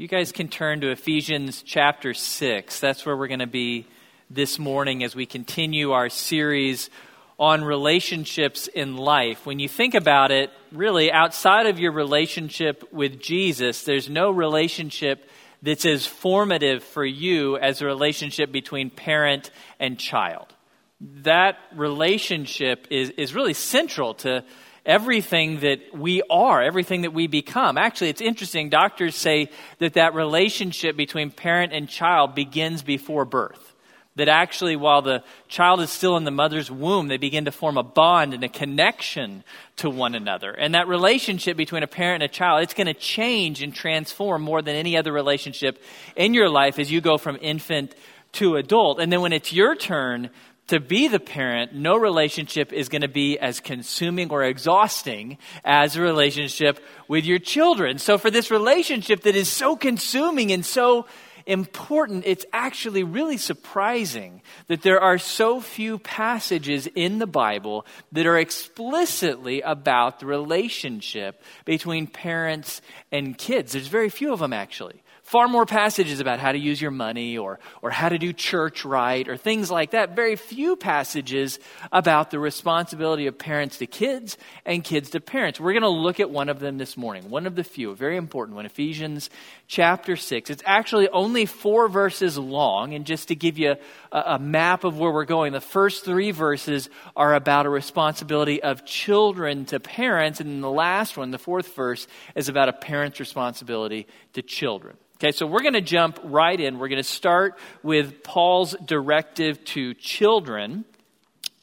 You guys can turn to Ephesians chapter 6. That's where we're going to be this morning as we continue our series on relationships in life. When you think about it, really, outside of your relationship with Jesus, there's no relationship that's as formative for you as a relationship between parent and child. That relationship is, is really central to everything that we are, everything that we become. Actually, it's interesting. Doctors say that that relationship between parent and child begins before birth. That actually, while the child is still in the mother's womb, they begin to form a bond and a connection to one another. And that relationship between a parent and a child, it's going to change and transform more than any other relationship in your life as you go from infant to adult. And then when it's your turn to be the parent, no relationship is going to be as consuming or exhausting as a relationship with your children. So, for this relationship that is so consuming and so important, it's actually really surprising that there are so few passages in the Bible that are explicitly about the relationship between parents and kids. There's very few of them, actually far more passages about how to use your money or, or how to do church right or things like that. Very few passages about the responsibility of parents to kids and kids to parents. We're going to look at one of them this morning, one of the few, a very important one, Ephesians chapter 6. It's actually only four verses long, and just to give you a, a map of where we're going, the first three verses are about a responsibility of children to parents, and then the last one, the fourth verse, is about a parent's responsibility to children. Okay, so we're going to jump right in. We're going to start with Paul's directive to children.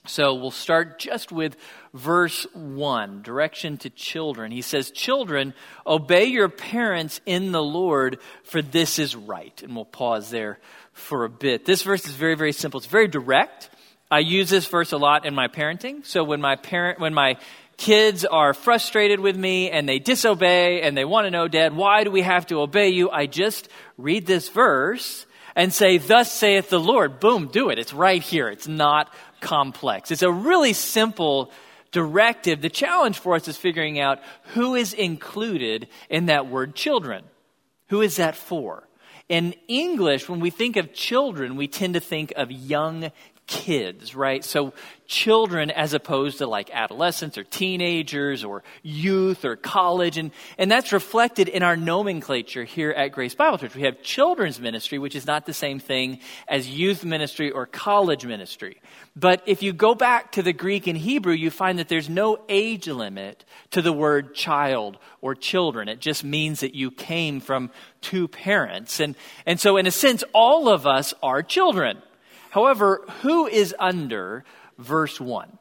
So we'll start just with verse 1, direction to children. He says, Children, obey your parents in the Lord, for this is right. And we'll pause there for a bit. This verse is very, very simple. It's very direct. I use this verse a lot in my parenting. So when my parent, when my kids are frustrated with me and they disobey and they want to know, Dad, why do we have to obey you? I just read this verse and say, Thus saith the Lord. Boom, do it. It's right here. It's not complex. It's a really simple directive. The challenge for us is figuring out who is included in that word children. Who is that for? In English, when we think of children, we tend to think of young kids, right? So children as opposed to like adolescents or teenagers or youth or college. And, and that's reflected in our nomenclature here at Grace Bible Church. We have children's ministry, which is not the same thing as youth ministry or college ministry. But if you go back to the Greek and Hebrew, you find that there's no age limit to the word child or children. It just means that you came from two parents. And, and so in a sense, all of us are children. However, who is under verse 1?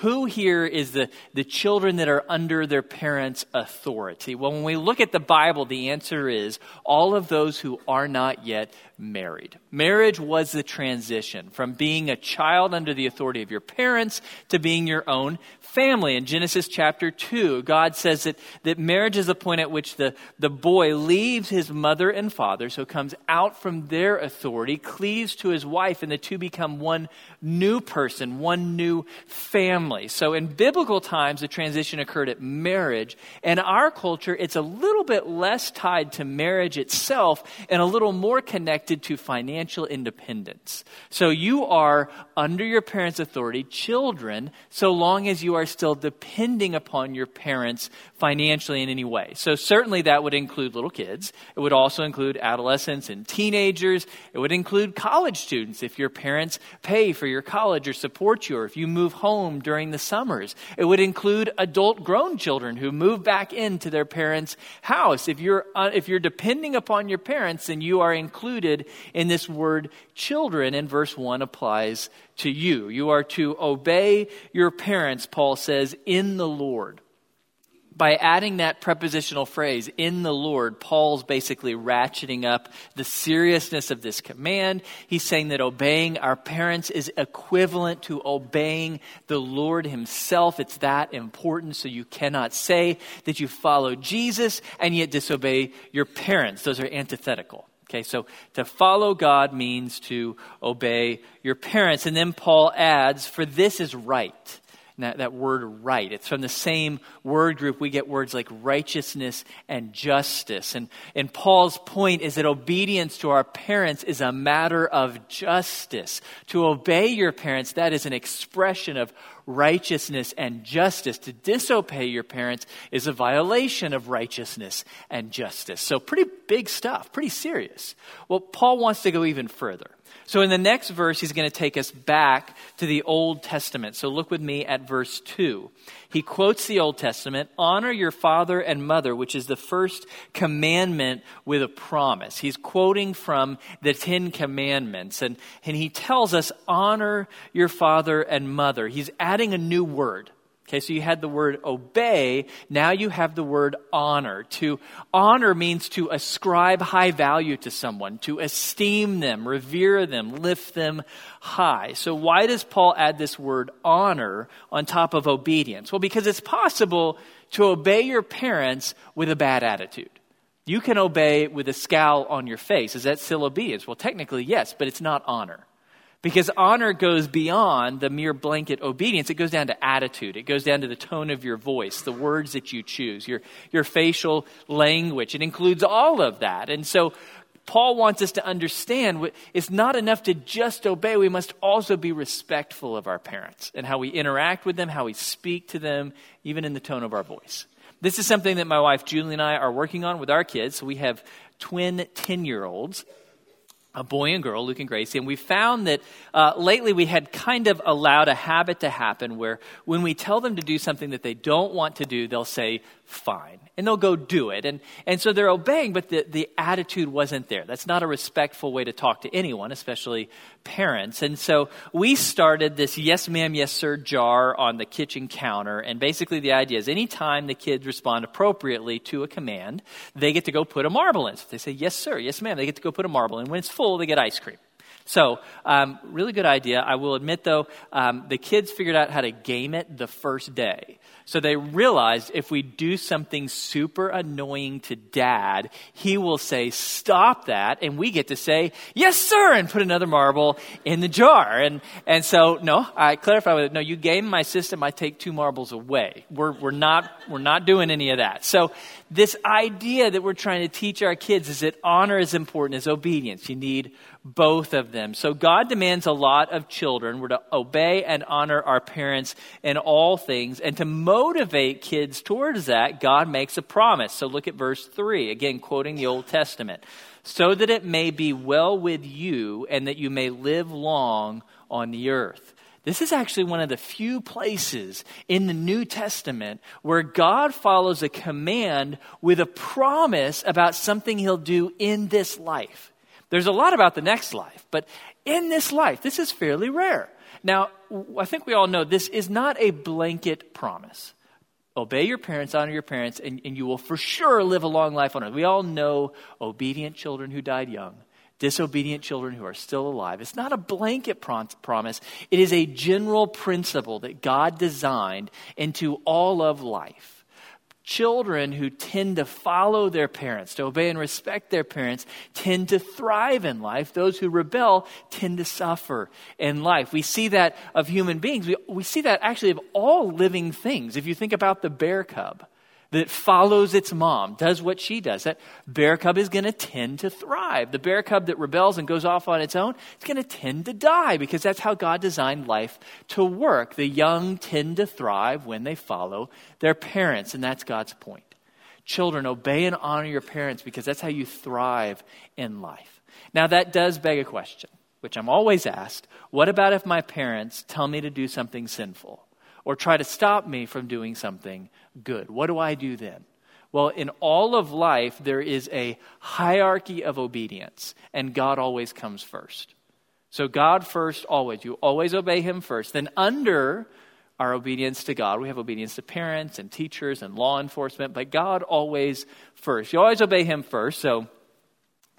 Who here is the, the children that are under their parents' authority? Well, when we look at the Bible, the answer is all of those who are not yet married. Marriage was the transition from being a child under the authority of your parents to being your own family. In Genesis chapter 2, God says that, that marriage is the point at which the, the boy leaves his mother and father, so comes out from their authority, cleaves to his wife, and the two become one new person, one new family. So in biblical times, the transition occurred at marriage. In our culture, it's a little bit less tied to marriage itself and a little more connected to financial independence. So you are under your parents' authority, children, so long as you are are still depending upon your parents financially in any way. So, certainly that would include little kids. It would also include adolescents and teenagers. It would include college students if your parents pay for your college or support you, or if you move home during the summers. It would include adult grown children who move back into their parents' house. If you're, uh, if you're depending upon your parents, then you are included in this word children, and verse 1 applies to you. You are to obey your parents, Paul says, in the Lord. By adding that prepositional phrase, in the Lord, Paul's basically ratcheting up the seriousness of this command. He's saying that obeying our parents is equivalent to obeying the Lord himself. It's that important, so you cannot say that you follow Jesus and yet disobey your parents. Those are antithetical. Okay, so to follow God means to obey your parents. And then Paul adds, for this is right. That, that word right. It's from the same word group we get words like righteousness and justice. And, and Paul's point is that obedience to our parents is a matter of justice. To obey your parents, that is an expression of righteousness and justice. To disobey your parents is a violation of righteousness and justice. So, pretty big stuff, pretty serious. Well, Paul wants to go even further. So, in the next verse, he's going to take us back to the Old Testament. So, look with me at verse 2. He quotes the Old Testament Honor your father and mother, which is the first commandment with a promise. He's quoting from the Ten Commandments, and, and he tells us, Honor your father and mother. He's adding a new word. Okay, so you had the word obey, now you have the word honor. To honor means to ascribe high value to someone, to esteem them, revere them, lift them high. So why does Paul add this word honor on top of obedience? Well, because it's possible to obey your parents with a bad attitude. You can obey with a scowl on your face. Is that still obedience? Well, technically, yes, but it's not honor. Because honor goes beyond the mere blanket obedience. It goes down to attitude. It goes down to the tone of your voice, the words that you choose, your, your facial language. It includes all of that. And so Paul wants us to understand it's not enough to just obey. We must also be respectful of our parents and how we interact with them, how we speak to them, even in the tone of our voice. This is something that my wife Julie and I are working on with our kids. We have twin 10 year olds a boy and girl, Luke and Gracie, and we found that uh, lately we had kind of allowed a habit to happen where when we tell them to do something that they don't want to do, they'll say, fine. And they'll go do it. And, and so they're obeying, but the, the attitude wasn't there. That's not a respectful way to talk to anyone, especially parents. And so we started this yes ma'am, yes sir jar on the kitchen counter. And basically the idea is anytime the kids respond appropriately to a command, they get to go put a marble in. So if they say yes sir, yes ma'am, they get to go put a marble in. When it's full, they get ice cream. So, um, really good idea. I will admit, though, um, the kids figured out how to game it the first day. So they realized if we do something super annoying to dad, he will say, stop that. And we get to say, yes, sir, and put another marble in the jar. And, and so, no, I clarify with it. No, you game my system. I take two marbles away. We're, we're not, we're not doing any of that. So this idea that we're trying to teach our kids is that honor is important as obedience. You need both of them. So God demands a lot of children. We're to obey and honor our parents in all things. And to motivate kids towards that, God makes a promise. So look at verse 3, again, quoting the Old Testament. So that it may be well with you and that you may live long on the earth. This is actually one of the few places in the New Testament where God follows a command with a promise about something he'll do in this life. There's a lot about the next life, but in this life, this is fairly rare. Now, I think we all know this is not a blanket promise. Obey your parents, honor your parents, and, and you will for sure live a long life on earth. We all know obedient children who died young, disobedient children who are still alive. It's not a blanket promise, it is a general principle that God designed into all of life. Children who tend to follow their parents, to obey and respect their parents, tend to thrive in life. Those who rebel tend to suffer in life. We see that of human beings. We, we see that actually of all living things. If you think about the bear cub, that follows its mom, does what she does, that bear cub is going to tend to thrive. The bear cub that rebels and goes off on its own, it's going to tend to die because that's how God designed life to work. The young tend to thrive when they follow their parents, and that's God's point. Children, obey and honor your parents because that's how you thrive in life. Now, that does beg a question, which I'm always asked what about if my parents tell me to do something sinful? or try to stop me from doing something good. What do I do then? Well, in all of life, there is a hierarchy of obedience, and God always comes first. So, God first, always. You always obey Him first. Then, under our obedience to God, we have obedience to parents and teachers and law enforcement, but God always first. You always obey Him first. So,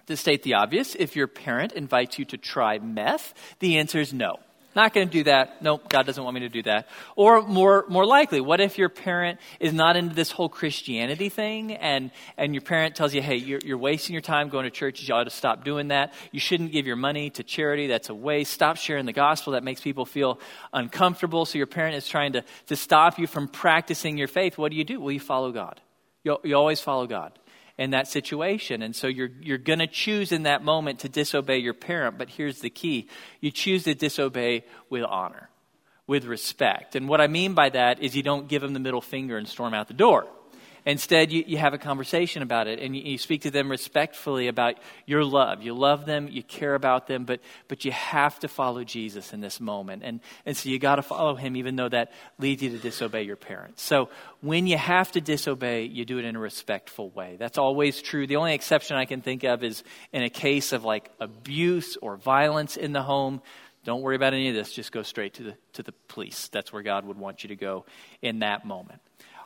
to state the obvious, if your parent invites you to try meth, the answer is no. Not going to do that. Nope, God doesn't want me to do that. Or more, more likely, what if your parent is not into this whole Christianity thing and, and your parent tells you, hey, you're, you're wasting your time going to church. You ought to stop doing that. You shouldn't give your money to charity. That's a waste. Stop sharing the gospel. That makes people feel uncomfortable. So your parent is trying to, to stop you from practicing your faith. What do you do? Well, you follow God. You, you always follow God in that situation. And so you're, you're going to choose in that moment to disobey your parent. But here's the key you choose to disobey with honor, with respect. And what I mean by that is you don't give them the middle finger and storm out the door. Instead, you, you have a conversation about it and you, you, speak to them respectfully about your love. You love them, you care about them, but, but you have to follow Jesus in this moment. And, and so you got to follow him, even though that leads you to disobey your parents. So when you have to disobey, you do it in a respectful way. That's always true. The only exception I can think of is in a case of like abuse or violence in the home. Don't worry about any of this. Just go straight to the, to the police. That's where God would want you to go in that moment.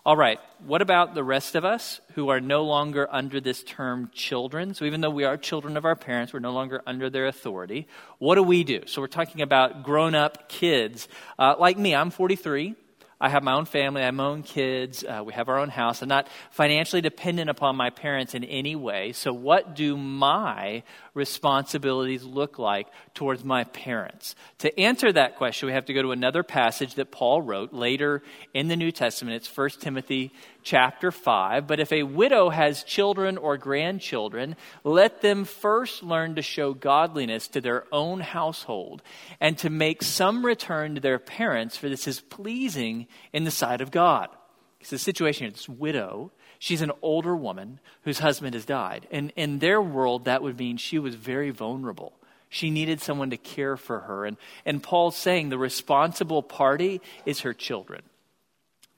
All right, what about the rest of us who are no longer under this term children? So, even though we are children of our parents, we're no longer under their authority. What do we do? So, we're talking about grown up kids. Uh, like me, I'm 43. I have my own family, I have my own kids, uh, we have our own house. I'm not financially dependent upon my parents in any way. So, what do my responsibilities look like towards my parents? To answer that question, we have to go to another passage that Paul wrote later in the New Testament. It's 1 Timothy chapter 5. But if a widow has children or grandchildren, let them first learn to show godliness to their own household and to make some return to their parents, for this is pleasing in the sight of God. It's the situation this widow She's an older woman whose husband has died. And in their world, that would mean she was very vulnerable. She needed someone to care for her. And, and Paul's saying the responsible party is her children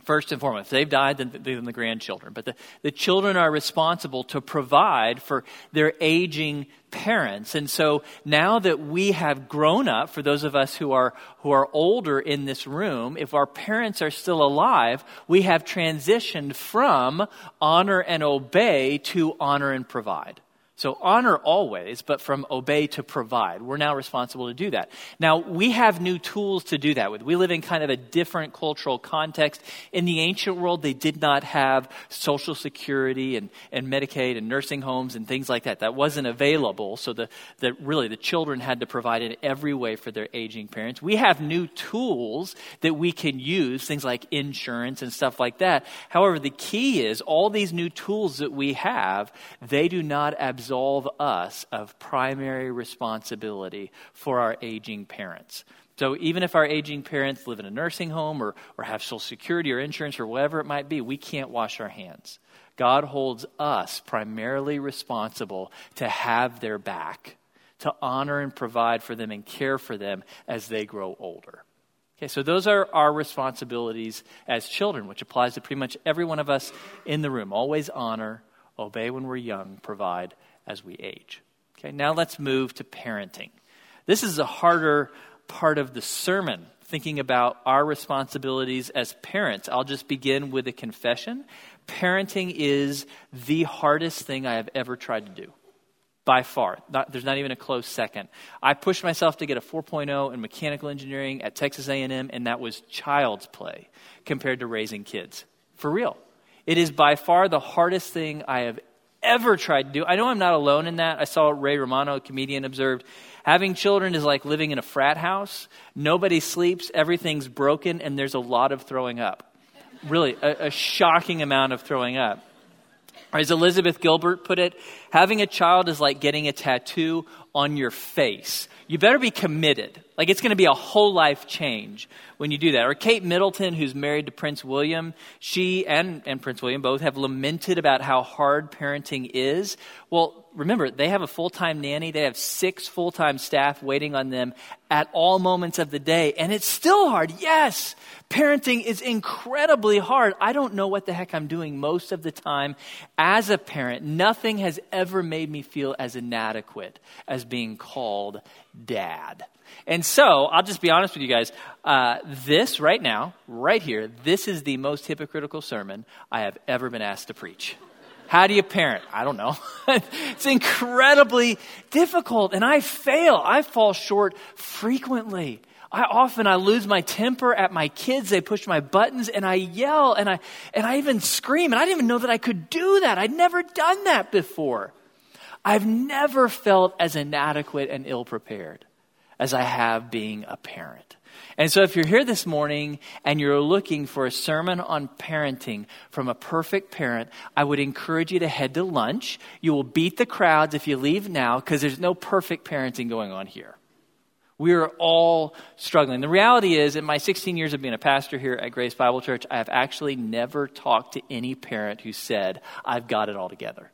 first and foremost. If they've died, then, then the grandchildren. But the, the children are responsible to provide for their aging parents. And so now that we have grown up, for those of us who are, who are older in this room, if our parents are still alive, we have transitioned from honor and obey to honor and provide. So honor always, but from obey to provide. We're now responsible to do that. Now, we have new tools to do that with. We live in kind of a different cultural context. In the ancient world, they did not have Social Security and, and Medicaid and nursing homes and things like that. That wasn't available. So the, the, really the children had to provide in every way for their aging parents. We have new tools that we can use, things like insurance and stuff like that. However, the key is all these new tools that we have, they do not absorb absolve us of primary responsibility for our aging parents. So even if our aging parents live in a nursing home or, or have Social Security or insurance or whatever it might be, we can't wash our hands. God holds us primarily responsible to have their back, to honor and provide for them and care for them as they grow older. Okay, so those are our responsibilities as children, which applies to pretty much every one of us in the room. Always honor, obey when we're young, provide as we age. Okay, now let's move to parenting. This is a harder part of the sermon, thinking about our responsibilities as parents. I'll just begin with a confession. Parenting is the hardest thing I have ever tried to do. By far. Not, there's not even a close second. I pushed myself to get a 4.0 in mechanical engineering at Texas A&M, and that was child's play compared to raising kids. For real. It is by far the hardest thing I have ever tried to do. I know I'm not alone in that. I saw Ray Romano, a comedian, observed having children is like living in a frat house. Nobody sleeps, everything's broken, and there's a lot of throwing up. Really, a, a shocking amount of throwing up. As Elizabeth Gilbert put it, having a child is like getting a tattoo on your face. You better be committed. Like it's going to be a whole life change when you do that. Or Kate Middleton, who's married to Prince William, she and, and Prince William both have lamented about how hard parenting is. Well, remember, they have a full time nanny, they have six full time staff waiting on them at all moments of the day, and it's still hard. Yes, parenting is incredibly hard. I don't know what the heck I'm doing most of the time as a parent. Nothing has ever made me feel as inadequate as being called dad. And so, I'll just be honest with you guys. Uh, this right now, right here, this is the most hypocritical sermon I have ever been asked to preach. How do you parent? I don't know. it's incredibly difficult, and I fail. I fall short frequently. I often I lose my temper at my kids. They push my buttons and I yell and I and I even scream and I didn't even know that I could do that. I'd never done that before. I've never felt as inadequate and ill prepared as I have being a parent. And so, if you're here this morning and you're looking for a sermon on parenting from a perfect parent, I would encourage you to head to lunch. You will beat the crowds if you leave now because there's no perfect parenting going on here. We are all struggling. The reality is, in my 16 years of being a pastor here at Grace Bible Church, I have actually never talked to any parent who said, I've got it all together.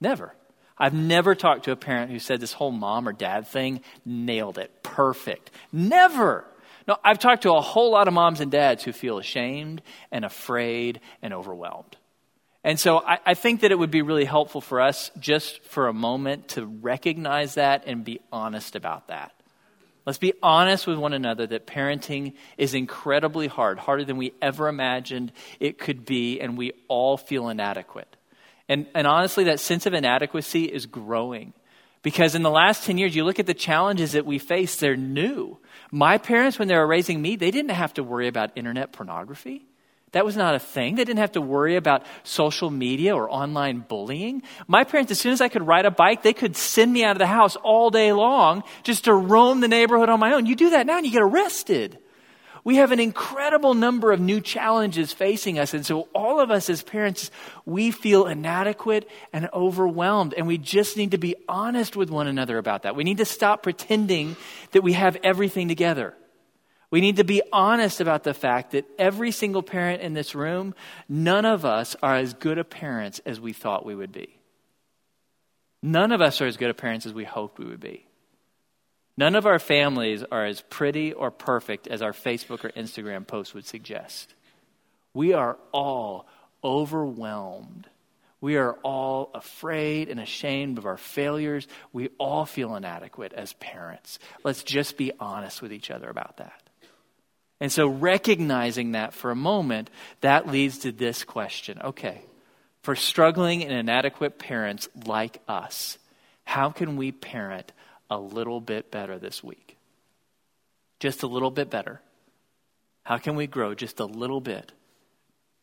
Never. I've never talked to a parent who said this whole mom or dad thing nailed it. Perfect. Never. No, I've talked to a whole lot of moms and dads who feel ashamed and afraid and overwhelmed. And so I, I, think that it would be really helpful for us just for a moment to recognize that and be honest about that. Let's be honest with one another that parenting is incredibly hard, harder than we ever imagined it could be, and we all feel inadequate. And, and honestly, that sense of inadequacy is growing. Because in the last 10 years, you look at the challenges that we face, they're new. My parents, when they were raising me, they didn't have to worry about internet pornography. That was not a thing. They didn't have to worry about social media or online bullying. My parents, as soon as I could ride a bike, they could send me out of the house all day long just to roam the neighborhood on my own. You do that now and you get arrested. We have an incredible number of new challenges facing us. And so, all of us as parents, we feel inadequate and overwhelmed. And we just need to be honest with one another about that. We need to stop pretending that we have everything together. We need to be honest about the fact that every single parent in this room, none of us are as good a parents as we thought we would be. None of us are as good a parents as we hoped we would be. None of our families are as pretty or perfect as our Facebook or Instagram posts would suggest. We are all overwhelmed. We are all afraid and ashamed of our failures. We all feel inadequate as parents. Let's just be honest with each other about that. And so, recognizing that for a moment, that leads to this question okay, for struggling and inadequate parents like us, how can we parent a little bit better this week? Just a little bit better. How can we grow just a little bit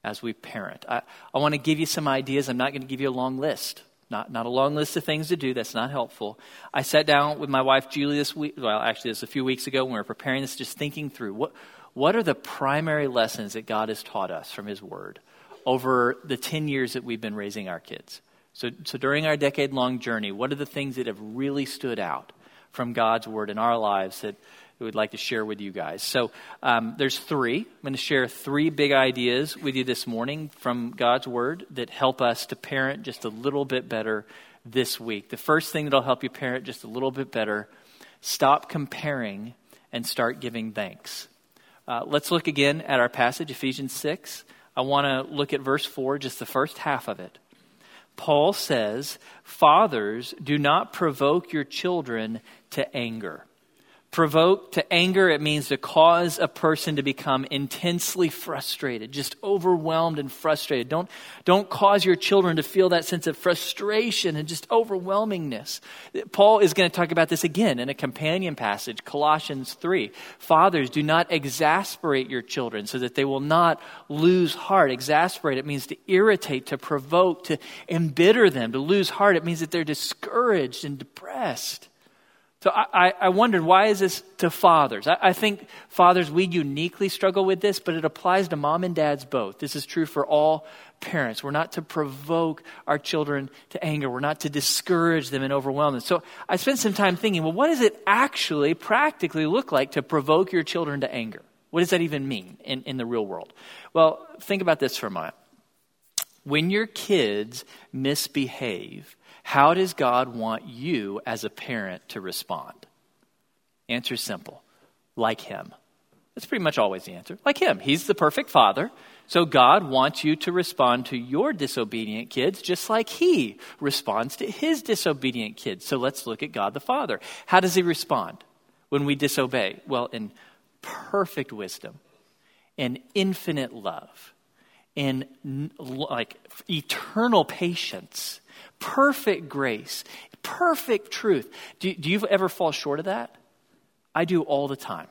as we parent? I, I want to give you some ideas. I'm not going to give you a long list. Not, not a long list of things to do. That's not helpful. I sat down with my wife Julie this week. Well, actually, this was a few weeks ago when we were preparing this, just thinking through what what are the primary lessons that God has taught us from His Word over the 10 years that we've been raising our kids? So, so during our decade long journey, what are the things that have really stood out from God's Word in our lives that we would like to share with you guys? So um, there's three. I'm going to share three big ideas with you this morning from God's Word that help us to parent just a little bit better this week. The first thing that'll help you parent just a little bit better stop comparing and start giving thanks. Uh, let's look again at our passage, Ephesians 6. I want to look at verse 4, just the first half of it. Paul says, Fathers, do not provoke your children to anger provoke to anger, it means to cause a person to become intensely frustrated, just overwhelmed and frustrated. Don't, don't cause your children to feel that sense of frustration and just overwhelmingness. Paul is going to talk about this again in a companion passage, Colossians 3. Fathers, do not exasperate your children so that they will not lose heart. Exasperate, it means to irritate, to provoke, to embitter them. To lose heart, it means that they're discouraged and depressed. So I, I wondered, why is this to fathers? I, I think fathers, we uniquely struggle with this, but it applies to mom and dads both. This is true for all parents. We're not to provoke our children to anger. We're not to discourage them and overwhelm them. So I spent some time thinking, well, what does it actually practically look like to provoke your children to anger? What does that even mean in, in the real world? Well, think about this for a moment. When your kids misbehave, how does God want you as a parent to respond? Answer simple like Him. That's pretty much always the answer. Like Him. He's the perfect Father. So God wants you to respond to your disobedient kids just like He responds to His disobedient kids. So let's look at God the Father. How does He respond when we disobey? Well, in perfect wisdom, in infinite love, in like eternal patience perfect grace, perfect truth. Do, do you ever fall short of that? I do all the time.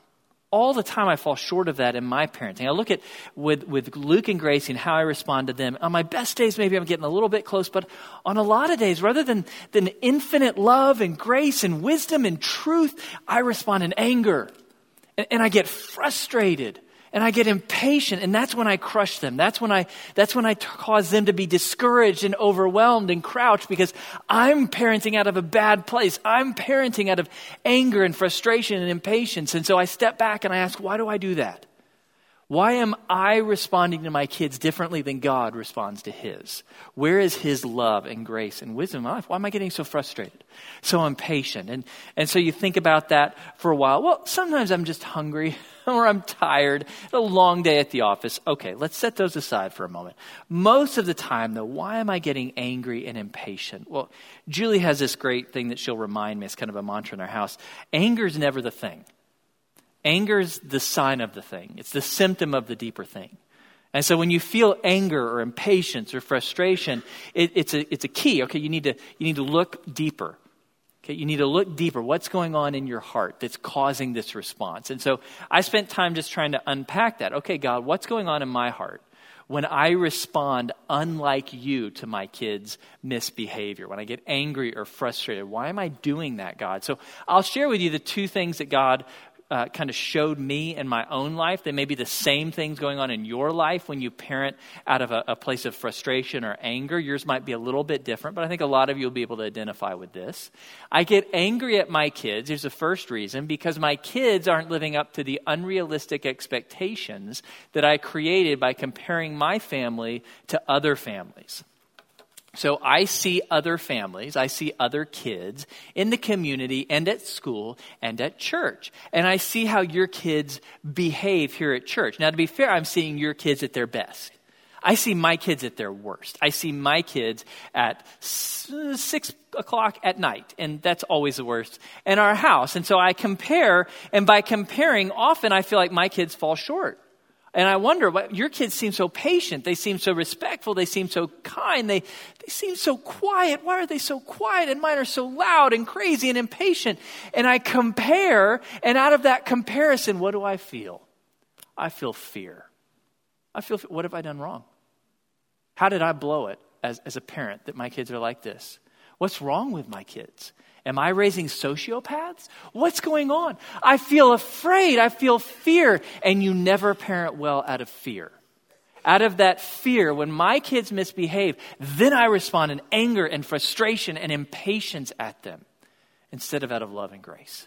all the time I fall short of that in my parenting. I look at with, with Luke and Gracie and how I respond to them. On my best days, maybe I'm getting a little bit close, but on a lot of days, rather than, than infinite love and grace and wisdom and truth, I respond in anger. And, and I get frustrated and I get impatient and that's when I crush them. That's when I, that's when I t- cause them to be discouraged and overwhelmed and crouched because I'm parenting out of a bad place. I'm parenting out of anger and frustration and impatience. And so I step back and I ask, why do I do that? Why am I responding to my kids differently than God responds to his? Where is his love and grace and wisdom in life? Why am I getting so frustrated, so impatient? And, and so you think about that for a while. Well, sometimes I'm just hungry or I'm tired, a long day at the office. Okay, let's set those aside for a moment. Most of the time, though, why am I getting angry and impatient? Well, Julie has this great thing that she'll remind me. It's kind of a mantra in our house. Anger is never the thing. Anger's the sign of the thing, it's the symptom of the deeper thing. And so when you feel anger or impatience or frustration, it, it's, a, it's a key. Okay, you need, to, you need to look deeper. Okay, you need to look deeper. What's going on in your heart that's causing this response? And so I spent time just trying to unpack that. Okay, God, what's going on in my heart? when I respond unlike you to my kids' misbehavior, when I get angry or frustrated. Why am I doing that, God? So I'll share with you the two things that God uh, kind of showed me in my own life. They may be the same things going on in your life when you parent out of a, a place of frustration or anger. Yours might be a little bit different, but I think a lot of you will be able to identify with this. I get angry at my kids. Here's the first reason because my kids aren't living up to the unrealistic expectations that I created by comparing my family to other families. So I see other families, I see other kids in the community and at school and at church. And I see how your kids behave here at church. Now, to be fair, I'm seeing your kids at their best. I see my kids at their worst. I see my kids at six o'clock at night, and that's always the worst in our house. And so I compare, and by comparing, often I feel like my kids fall short. And I wonder, what, your kids seem so patient. They seem so respectful. They seem so kind. They, they seem so quiet. Why are they so quiet? And mine are so loud and crazy and impatient. And I compare, and out of that comparison, what do I feel? I feel fear. I feel, what have I done wrong? How did I blow it as, as a parent that my kids are like this? What's wrong with my kids? Am I raising sociopaths? What's going on? I feel afraid. I feel fear. And you never parent well out of fear. Out of that fear, when my kids misbehave, then I respond in anger and frustration and impatience at them instead of out of love and grace.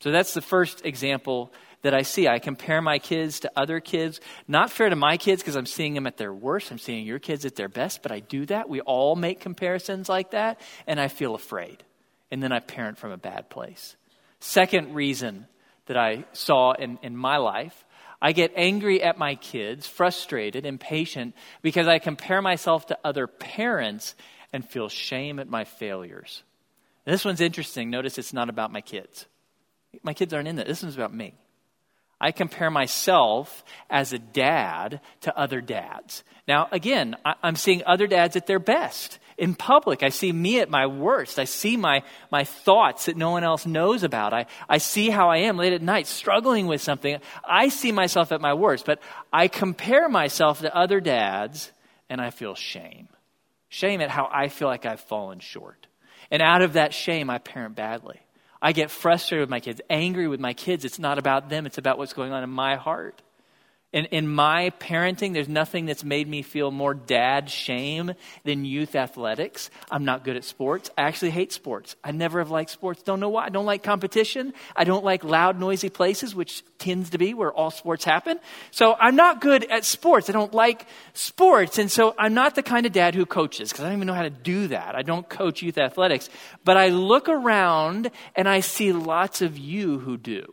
So that's the first example that I see. I compare my kids to other kids. Not fair to my kids because I'm seeing them at their worst. I'm seeing your kids at their best, but I do that. We all make comparisons like that, and I feel afraid and then I parent from a bad place. Second reason that I saw in, in my life I get angry at my kids, frustrated, impatient, because I compare myself to other parents and feel shame at my failures. This one's interesting. Notice it's not about my kids. My kids aren't in this. This one's about me. I compare myself as a dad to other dads. Now, again, I'm seeing other dads at their best in public. I see me at my worst. I see my, my thoughts that no one else knows about. I, I see how I am late at night, struggling with something. I see myself at my worst, but I compare myself to other dads and I feel shame. Shame at how I feel like I've fallen short. And out of that shame, I parent badly. I get frustrated with my kids, angry with my kids. It's not about them, it's about what's going on in my heart. In, in my parenting, there's nothing that's made me feel more dad shame than youth athletics. I'm not good at sports. I actually hate sports. I never have liked sports. Don't know why. I don't like competition. I don't like loud, noisy places, which tends to be where all sports happen. So I'm not good at sports. I don't like sports. And so I'm not the kind of dad who coaches because I don't even know how to do that. I don't coach youth athletics. But I look around and I see lots of you who do.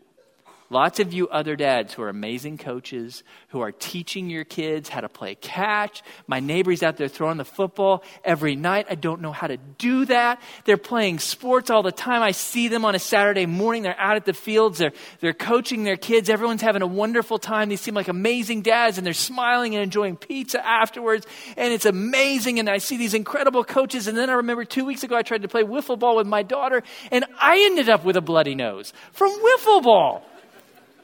Lots of you other dads who are amazing coaches, who are teaching your kids how to play catch. My neighbor's out there throwing the football every night. I don't know how to do that. They're playing sports all the time. I see them on a Saturday morning. They're out at the fields. They're, they're coaching their kids. Everyone's having a wonderful time. They seem like amazing dads and they're smiling and enjoying pizza afterwards. And it's amazing. And I see these incredible coaches. And then I remember two weeks ago, I tried to play wiffle ball with my daughter and I ended up with a bloody nose from wiffle ball.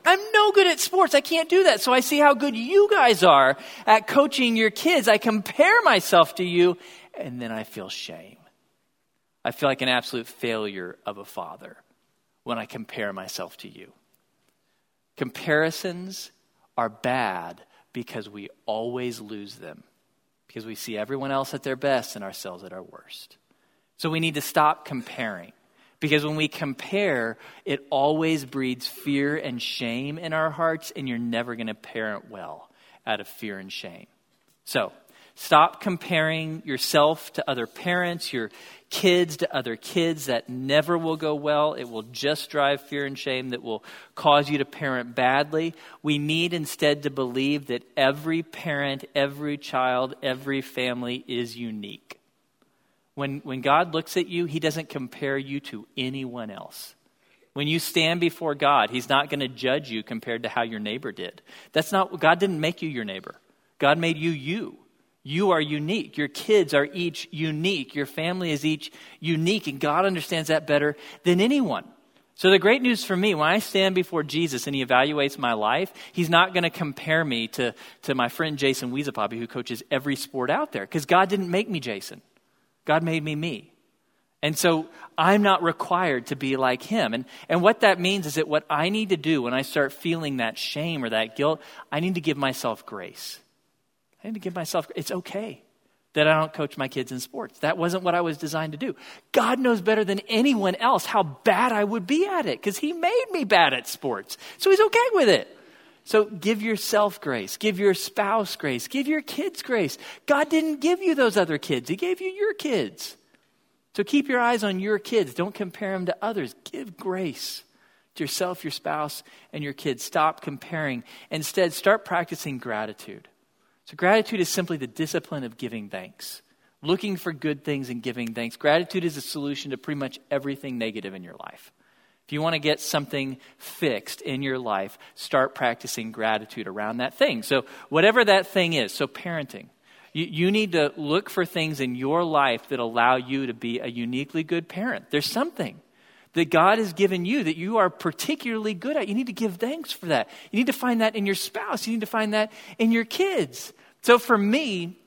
I'm no good at sports. I can't do that. So I see how good you guys are at coaching your kids. I compare myself to you, and then I feel shame. I feel like an absolute failure of a father when I compare myself to you. Comparisons are bad because we always lose them, because we see everyone else at their best and ourselves at our worst. So we need to stop comparing. Because when we compare, it always breeds fear and shame in our hearts, and you're never going to parent well out of fear and shame. So, stop comparing yourself to other parents, your kids to other kids. That never will go well. It will just drive fear and shame that will cause you to parent badly. We need instead to believe that every parent, every child, every family is unique. When, when God looks at you, He doesn't compare you to anyone else. When you stand before God, He's not going to judge you compared to how your neighbor did. That's not, God didn't make you your neighbor. God made you you. You are unique. Your kids are each unique. Your family is each unique, and God understands that better than anyone. So, the great news for me, when I stand before Jesus and he evaluates my life, he's not going to compare me to, to my friend Jason Weezapabi, who coaches every sport out there, because God didn't make me Jason. God made me me. And so I'm not required to be like him. And, and what that means is that what I need to do when I start feeling that shame or that guilt, I need to give myself grace. I need to give myself, it's okay that I don't coach my kids in sports. That wasn't what I was designed to do. God knows better than anyone else how bad I would be at it because He made me bad at sports. So He's okay with it. So give yourself grace, give your spouse grace, give your kids grace. God didn't give you those other kids, He gave you your kids. So keep your eyes on your kids. Don't compare them to others. Give grace to yourself, your spouse, and your kids. Stop comparing. Instead, start practicing gratitude. So, gratitude is simply the discipline of giving thanks, looking for good things and giving thanks. Gratitude is a solution to pretty much everything negative in your life. If you want to get something fixed in your life, start practicing gratitude around that thing. So, whatever that thing is, so parenting, you, you need to look for things in your life that allow you to be a uniquely good parent. There's something that God has given you that you are particularly good at. You need to give thanks for that. You need to find that in your spouse, you need to find that in your kids. So, for me,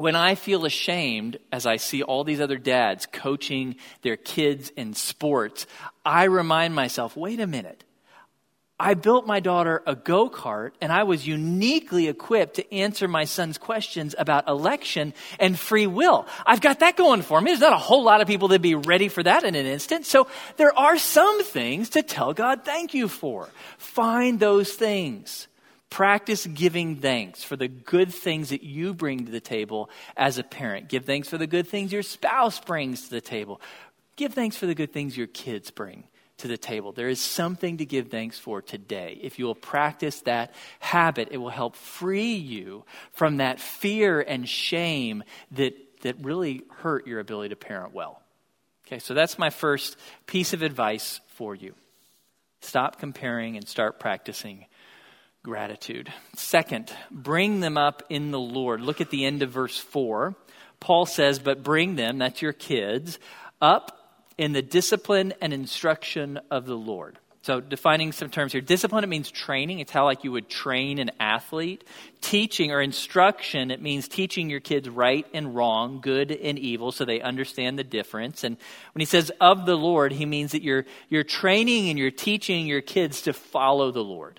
when I feel ashamed as I see all these other dads coaching their kids in sports, I remind myself wait a minute. I built my daughter a go kart, and I was uniquely equipped to answer my son's questions about election and free will. I've got that going for me. There's not a whole lot of people that'd be ready for that in an instant. So there are some things to tell God thank you for. Find those things. Practice giving thanks for the good things that you bring to the table as a parent. Give thanks for the good things your spouse brings to the table. Give thanks for the good things your kids bring to the table. There is something to give thanks for today. If you will practice that habit, it will help free you from that fear and shame that, that really hurt your ability to parent well. Okay, so that's my first piece of advice for you. Stop comparing and start practicing gratitude. Second, bring them up in the Lord. Look at the end of verse 4. Paul says, But bring them, that's your kids, up in the discipline and instruction of the Lord. So, defining some terms here. Discipline, it means training. It's how, like, you would train an athlete. Teaching or instruction, it means teaching your kids right and wrong, good and evil, so they understand the difference. And when he says of the Lord, he means that you're, you're training and you're teaching your kids to follow the Lord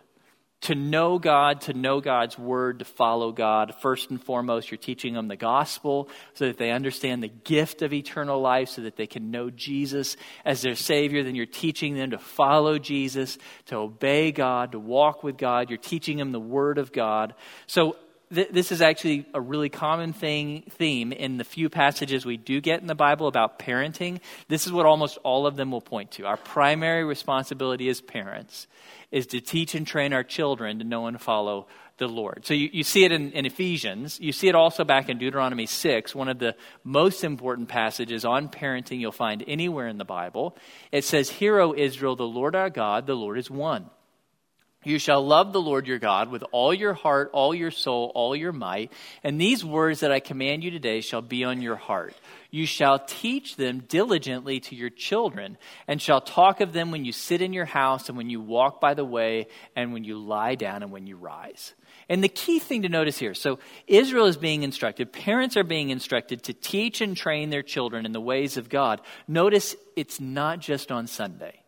to know God, to know God's word, to follow God. First and foremost, you're teaching them the gospel so that they understand the gift of eternal life, so that they can know Jesus as their Savior. Then you're teaching them to follow Jesus, to obey God, to walk with God. You're teaching them the word of God. So this is actually a really common thing, theme in the few passages we do get in the Bible about parenting. This is what almost all of them will point to. Our primary responsibility as parents is to teach and train our children to know and follow the Lord. So you, you see it in, in Ephesians. You see it also back in Deuteronomy 6, one of the most important passages on parenting you'll find anywhere in the Bible. It says, Hear, O Israel, the Lord our God, the Lord is one. You shall love the Lord your God with all your heart, all your soul, all your might. And these words that I command you today shall be on your heart. You shall teach them diligently to your children, and shall talk of them when you sit in your house, and when you walk by the way, and when you lie down, and when you rise. And the key thing to notice here so Israel is being instructed, parents are being instructed to teach and train their children in the ways of God. Notice it's not just on Sunday,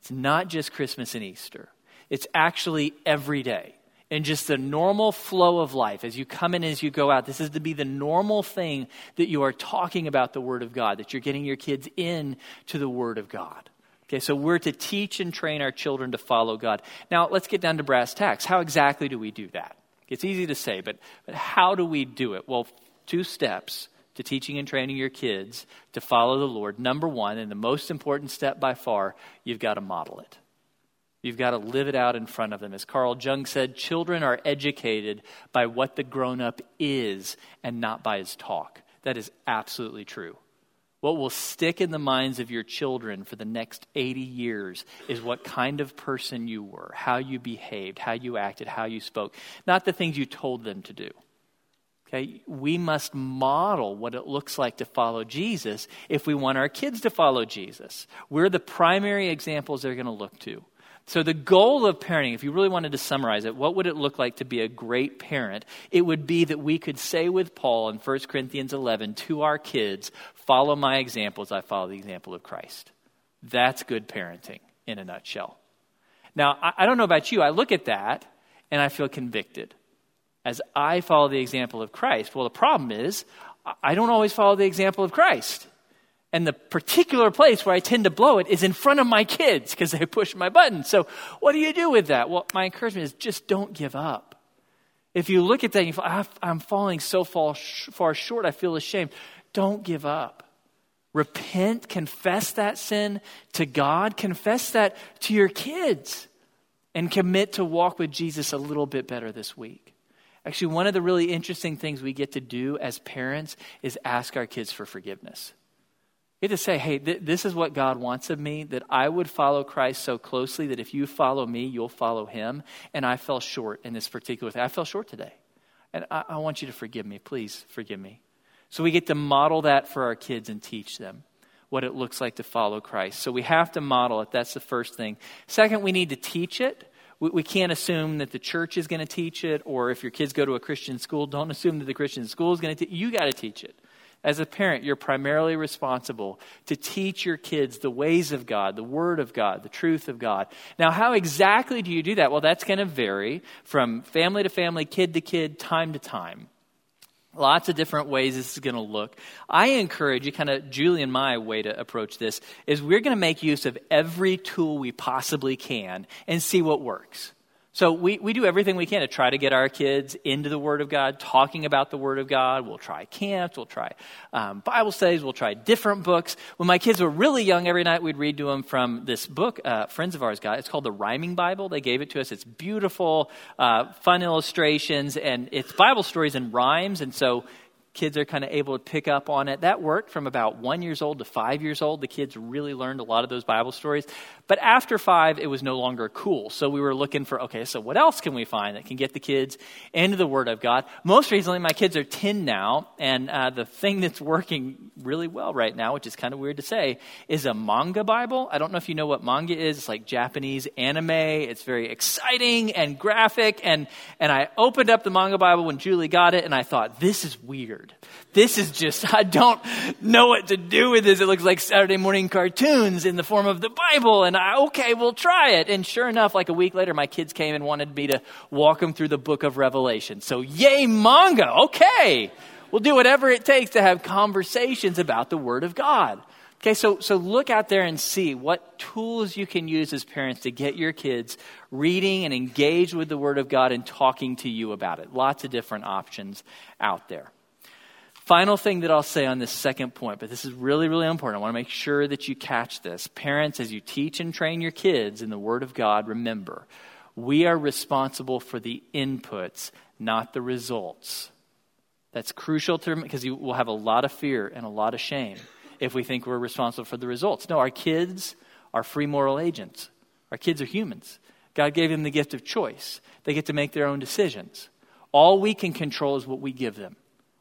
it's not just Christmas and Easter. It's actually every day. And just the normal flow of life as you come in as you go out. This is to be the normal thing that you are talking about the Word of God, that you're getting your kids in to the Word of God. Okay, so we're to teach and train our children to follow God. Now, let's get down to brass tacks. How exactly do we do that? It's easy to say, but, but how do we do it? Well, two steps to teaching and training your kids to follow the Lord. Number one, and the most important step by far, you've got to model it. You've got to live it out in front of them. As Carl Jung said, children are educated by what the grown up is and not by his talk. That is absolutely true. What will stick in the minds of your children for the next 80 years is what kind of person you were, how you behaved, how you acted, how you spoke, not the things you told them to do. Okay, we must model what it looks like to follow Jesus if we want our kids to follow Jesus. We're the primary examples they're going to look to. So, the goal of parenting, if you really wanted to summarize it, what would it look like to be a great parent? It would be that we could say with Paul in 1 Corinthians 11 to our kids, Follow my example as I follow the example of Christ. That's good parenting in a nutshell. Now, I, I don't know about you, I look at that and I feel convicted as I follow the example of Christ. Well, the problem is, I don't always follow the example of Christ. And the particular place where I tend to blow it is in front of my kids because they push my button. So, what do you do with that? Well, my encouragement is just don't give up. If you look at that and you I'm falling so far short, I feel ashamed. Don't give up. Repent, confess that sin to God, confess that to your kids, and commit to walk with Jesus a little bit better this week. Actually, one of the really interesting things we get to do as parents is ask our kids for forgiveness. You get to say, hey, th- this is what God wants of me, that I would follow Christ so closely that if you follow me, you'll follow him. And I fell short in this particular thing. I fell short today. And I, I want you to forgive me. Please forgive me. So we get to model that for our kids and teach them what it looks like to follow Christ. So we have to model it. That's the first thing. Second, we need to teach it. We, we can't assume that the church is going to teach it, or if your kids go to a Christian school, don't assume that the Christian school is going to teach You got to teach it. As a parent, you're primarily responsible to teach your kids the ways of God, the Word of God, the truth of God. Now, how exactly do you do that? Well, that's going to vary from family to family, kid to kid, time to time. Lots of different ways this is going to look. I encourage you, kind of Julie and my way to approach this is we're going to make use of every tool we possibly can and see what works. So we, we do everything we can to try to get our kids into the Word of God, talking about the Word of God. We'll try camps, we'll try um, Bible studies, we'll try different books. When my kids were really young, every night we'd read to them from this book uh, friends of ours got. It's called the Rhyming Bible. They gave it to us. It's beautiful, uh, fun illustrations, and it's Bible stories and rhymes. And so kids are kind of able to pick up on it. That worked from about one years old to five years old. The kids really learned a lot of those Bible stories. But after five, it was no longer cool. So we were looking for, okay, so what else can we find that can get the kids into the Word of God? Most recently, my kids are 10 now, and uh, the thing that's working really well right now, which is kind of weird to say, is a manga Bible. I don't know if you know what manga is. It's like Japanese anime. It's very exciting and graphic. And, and I opened up the manga Bible when Julie got it, and I thought, this is weird. This is just, I don't know what to do with this. It looks like Saturday morning cartoons in the form of the Bible. And I, okay, we'll try it. And sure enough, like a week later, my kids came and wanted me to walk them through the book of Revelation. So, yay, manga. Okay. We'll do whatever it takes to have conversations about the Word of God. Okay, so, so look out there and see what tools you can use as parents to get your kids reading and engaged with the Word of God and talking to you about it. Lots of different options out there. Final thing that I'll say on this second point, but this is really, really important. I want to make sure that you catch this. Parents, as you teach and train your kids in the Word of God, remember, we are responsible for the inputs, not the results. That's crucial to because you will have a lot of fear and a lot of shame if we think we're responsible for the results. No, our kids are free moral agents. Our kids are humans. God gave them the gift of choice. They get to make their own decisions. All we can control is what we give them.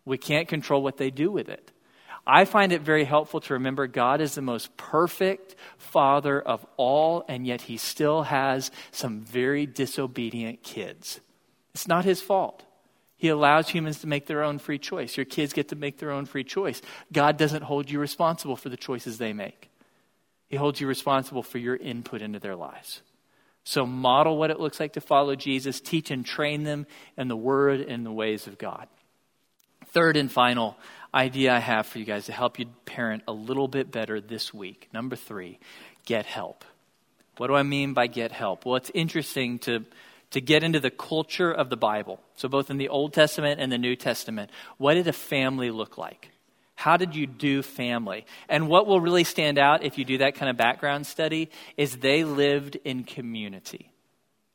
We can't control what they do with it. I find it very helpful to remember God is the most perfect father of all, and yet he still has some very disobedient kids. It's not his fault. He allows humans to make their own free choice. Your kids get to make their own free choice. God doesn't hold you responsible for the choices they make, He holds you responsible for your input into their lives. So, model what it looks like to follow Jesus, teach and train them in the Word and the ways of God. Third and final idea I have for you guys to help you parent a little bit better this week. Number three, get help. What do I mean by get help? Well, it's interesting to, to get into the culture of the Bible. So, both in the Old Testament and the New Testament, what did a family look like? How did you do family? And what will really stand out if you do that kind of background study is they lived in community.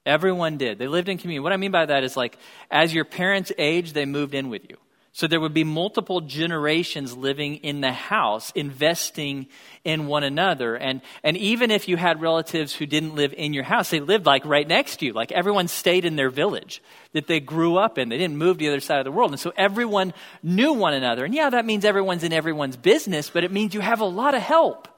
Everyone did. They lived in community. What I mean by that is like, as your parents aged, they moved in with you. So there would be multiple generations living in the house, investing in one another. And, and even if you had relatives who didn't live in your house, they lived like right next to you. Like everyone stayed in their village that they grew up in. They didn't move to the other side of the world. And so everyone knew one another. And yeah, that means everyone's in everyone's business, but it means you have a lot of help.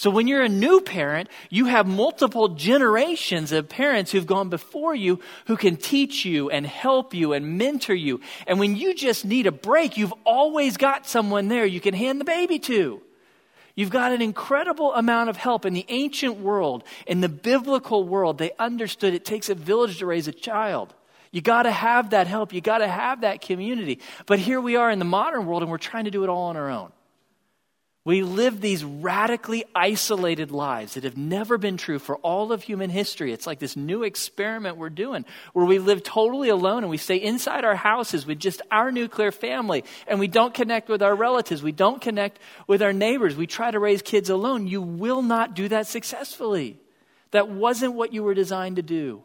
So when you're a new parent, you have multiple generations of parents who've gone before you who can teach you and help you and mentor you. And when you just need a break, you've always got someone there you can hand the baby to. You've got an incredible amount of help. In the ancient world, in the biblical world, they understood it takes a village to raise a child. You got to have that help. You got to have that community. But here we are in the modern world and we're trying to do it all on our own. We live these radically isolated lives that have never been true for all of human history. It's like this new experiment we're doing where we live totally alone and we stay inside our houses with just our nuclear family and we don't connect with our relatives. We don't connect with our neighbors. We try to raise kids alone. You will not do that successfully. That wasn't what you were designed to do.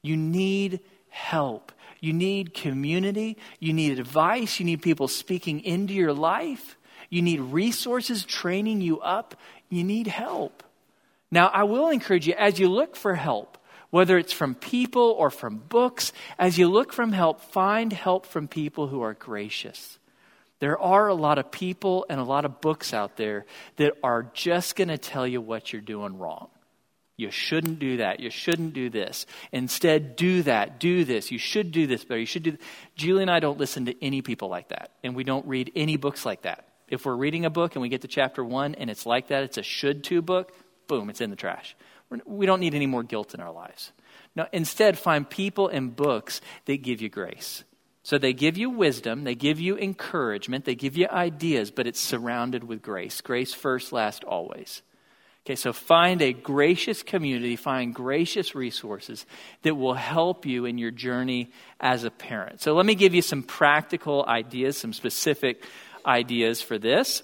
You need help. You need community. You need advice. You need people speaking into your life. You need resources training you up. You need help. Now, I will encourage you as you look for help, whether it's from people or from books, as you look for help, find help from people who are gracious. There are a lot of people and a lot of books out there that are just going to tell you what you're doing wrong. You shouldn't do that. You shouldn't do this. Instead, do that. Do this. You should do this better. You should do. Julie and I don't listen to any people like that, and we don't read any books like that. If we're reading a book and we get to chapter one and it's like that, it's a should to book, boom, it's in the trash. We don't need any more guilt in our lives. Now, instead, find people and books that give you grace. So they give you wisdom, they give you encouragement, they give you ideas, but it's surrounded with grace. Grace first, last, always. Okay, so find a gracious community, find gracious resources that will help you in your journey as a parent. So let me give you some practical ideas, some specific ideas for this.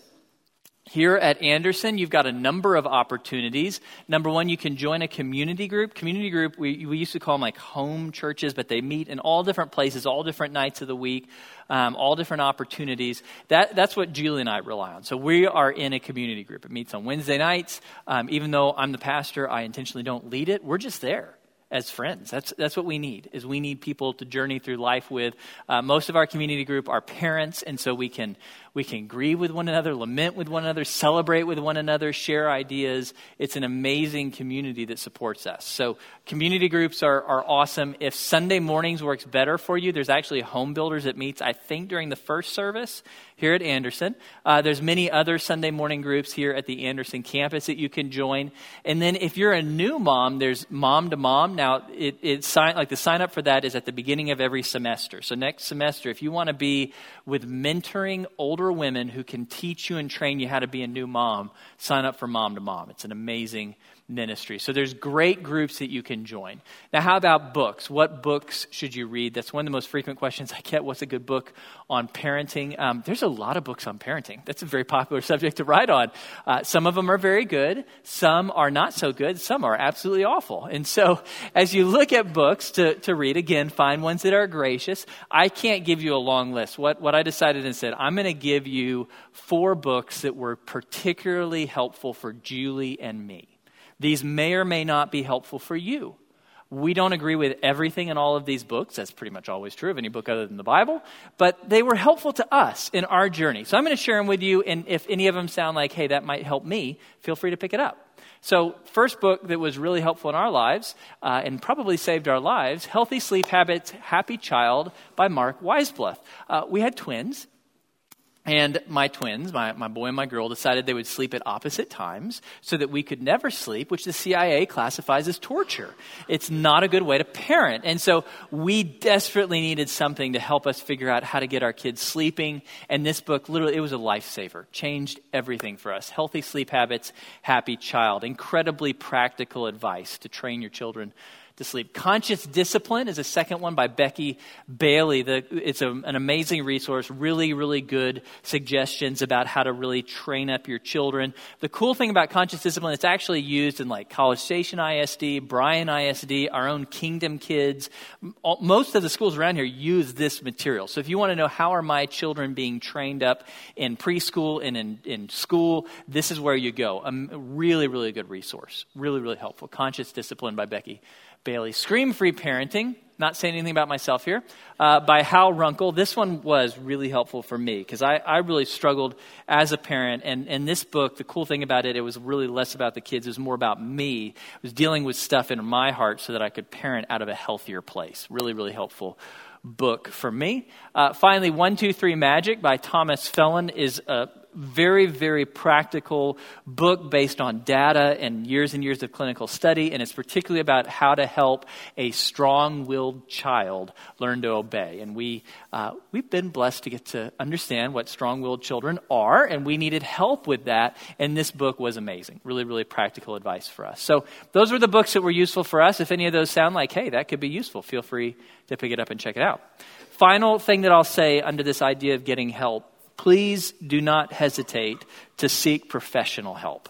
Here at Anderson, you've got a number of opportunities. Number one, you can join a community group. Community group, we, we used to call them like home churches, but they meet in all different places, all different nights of the week, um, all different opportunities. That, that's what Julie and I rely on. So we are in a community group. It meets on Wednesday nights. Um, even though I'm the pastor, I intentionally don't lead it. We're just there as friends. That's, that's what we need, is we need people to journey through life with. Uh, most of our community group are parents, and so we can, we can grieve with one another, lament with one another, celebrate with one another, share ideas. It's an amazing community that supports us. So community groups are, are awesome. If Sunday mornings works better for you, there's actually home builders that meets, I think, during the first service here at Anderson. Uh, there's many other Sunday morning groups here at the Anderson campus that you can join. And then if you're a new mom, there's Mom to Mom. Now, it, it sign, like the sign up for that is at the beginning of every semester. So next semester, if you want to be with mentoring older women who can teach you and train you how to be a new mom, sign up for Mom to Mom. It's an amazing ministry. So there's great groups that you can join. Now, how about books? What books should you read? That's one of the most frequent questions I get. What's a good book on parenting? Um, there's a lot of books on parenting. That's a very popular subject to write on. Uh, some of them are very good. Some are not so good. Some are absolutely awful. And so as you look at books to, to read, again, find ones that are gracious. I can't give you a long list. What, what I decided instead, I'm going to give you four books that were particularly helpful for Julie and me. These may or may not be helpful for you. We don't agree with everything in all of these books. That's pretty much always true of any book other than the Bible. But they were helpful to us in our journey. So I'm going to share them with you. And if any of them sound like, hey, that might help me, feel free to pick it up. So, first book that was really helpful in our lives uh, and probably saved our lives Healthy Sleep Habits, Happy Child by Marc Weissbluth. Uh, we had twins, and my twins, my, my boy and my girl, decided they would sleep at opposite times so that we could never sleep, which the CIA classifies as torture. It's not a good way to parent. And so we desperately needed something to help us figure out how to get our kids sleeping. And this book, literally, it was a lifesaver. Changed everything for us. Healthy sleep habits, happy child. Incredibly practical advice to train your children to sleep. Conscious Discipline is a second one by Becky Bailey. The, it's a, an amazing resource, really, really good suggestions about how to really train up your children. The cool thing about Conscious Discipline, it's actually used in like College Station ISD, Bryan ISD, our own Kingdom Kids. Most of the schools around here use this material. So if you want to know how are my children being trained up in preschool and in, in school, this is where you go. A really, really good resource. Really, really helpful. Conscious Discipline by Becky Bailey. Scream Free Parenting, not saying anything about myself here, uh, by Hal Runkel. This one was really helpful for me because I, I really struggled as a parent. And, and this book, the cool thing about it, it was really less about the kids, it was more about me. It was dealing with stuff in my heart so that I could parent out of a healthier place. Really, really helpful book for me. Uh, finally, One, Two, Three Magic by Thomas Phelan is a very, very practical book based on data and years and years of clinical study, and it's particularly about how to help a strong willed child learn to obey. And we, uh, we've been blessed to get to understand what strong willed children are, and we needed help with that, and this book was amazing. Really, really practical advice for us. So, those were the books that were useful for us. If any of those sound like, hey, that could be useful, feel free to pick it up and check it out. Final thing that I'll say under this idea of getting help please do not hesitate to seek professional help.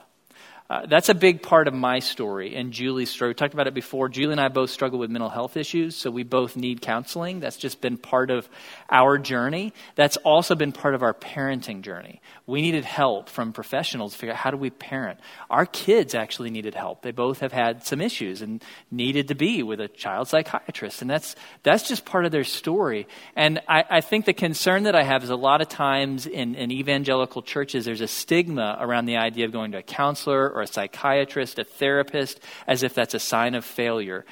Uh, that's a big part of my story and Julie's story. We talked about it before. Julie and I both struggle with mental health issues, so we both need counseling. That's just been part of our journey. That's also been part of our parenting journey. We needed help from professionals to figure out how do we parent. Our kids actually needed help. They both have had some issues and needed to be with a child psychiatrist, and that's that's just part of their story. And I, I think the concern that I have is a lot of times in, in evangelical churches, there's a stigma around the idea of going to a counselor or a psychiatrist, a therapist, as if that's a sign of failure.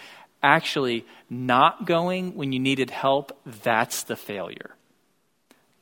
Actually, not going when you needed help, that's the failure.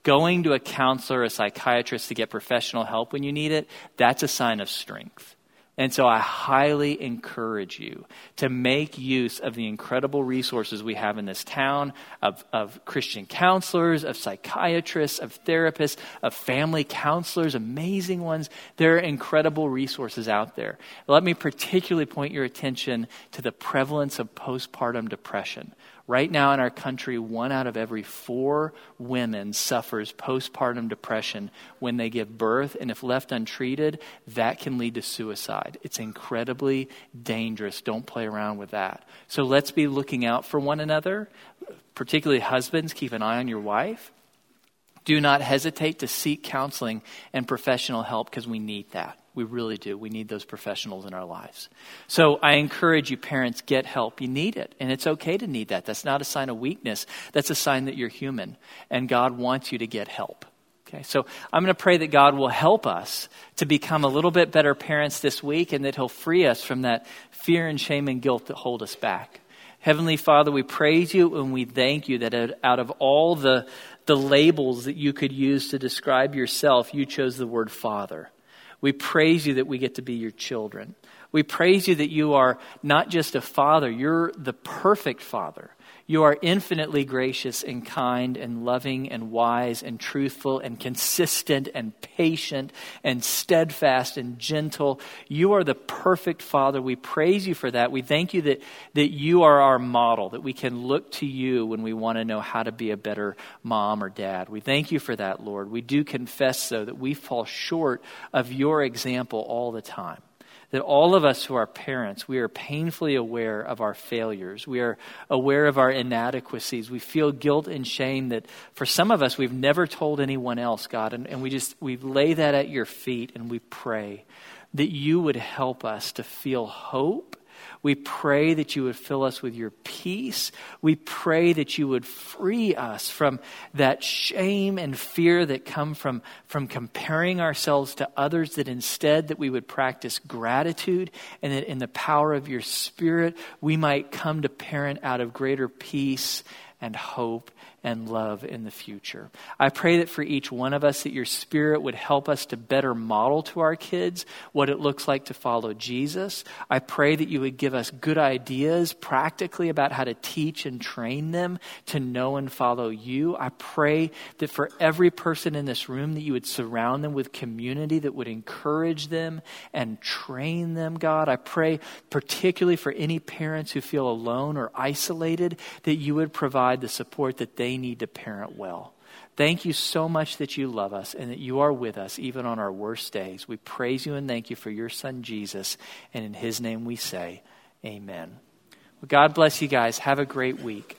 Going to a counselor, a psychiatrist to get professional help when you need it, that's a sign of strength. And so I highly encourage you to make use of the incredible resources we have in this town of, of Christian counselors, of psychiatrists, of therapists, of family counselors, amazing ones. There are incredible resources out there. Let me particularly point your attention to the prevalence of postpartum depression. Right now in our country, one out of every four women suffers postpartum depression when they give birth, and if left untreated, that can lead to suicide. It's incredibly dangerous. Don't play around with that. So let's be looking out for one another, particularly husbands. Keep an eye on your wife. Do not hesitate to seek counseling and professional help because we need that. We really do. We need those professionals in our lives. So I encourage you, parents, get help. You need it. And it's okay to need that. That's not a sign of weakness. That's a sign that you're human. And God wants you to get help. Okay, so I'm going to pray that God will help us to become a little bit better parents this week and that He'll free us from that fear and shame and guilt that hold us back. Heavenly Father, we praise you and we thank you that out of all the, the labels that you could use to describe yourself, you chose the word Father. We praise you that we get to be your children. We praise you that you are not just a father, you're the perfect father. You are infinitely gracious and kind and loving and wise and truthful and consistent and patient and steadfast and gentle. You are the perfect Father. We praise you for that. We thank you that, that you are our model, that we can look to you when we want to know how to be a better mom or dad. We thank you for that, Lord. We do confess, though, that we fall short of your example all the time that all of us who are parents, we are painfully aware of our failures. We are aware of our inadequacies. We feel guilt and shame that for some of us, we've never told anyone else, God. And, and we just, we lay that at your feet and we pray that you would help us to feel hope We pray that you would fill us with your peace. We pray that you would free us from that shame and fear that come from, from comparing ourselves to others, that instead that we would practice gratitude and that in the power of your spirit we might come to parent out of greater peace and hope and love in the future. I pray that for each one of us, that your spirit would help us to better model to our kids what it looks like to follow Jesus. I pray that you would give us good ideas practically about how to teach and train them to know and follow you. I pray that for every person in this room, that you would surround them with community that would encourage them and train them, God. I pray particularly for any parents who feel alone or isolated, that you would provide the support that they they need to parent well. Thank you so much that you love us and that you are with us even on our worst days. We praise you and thank you for your son Jesus. And in his name we say, Amen. Well, God bless you guys. Have a great week.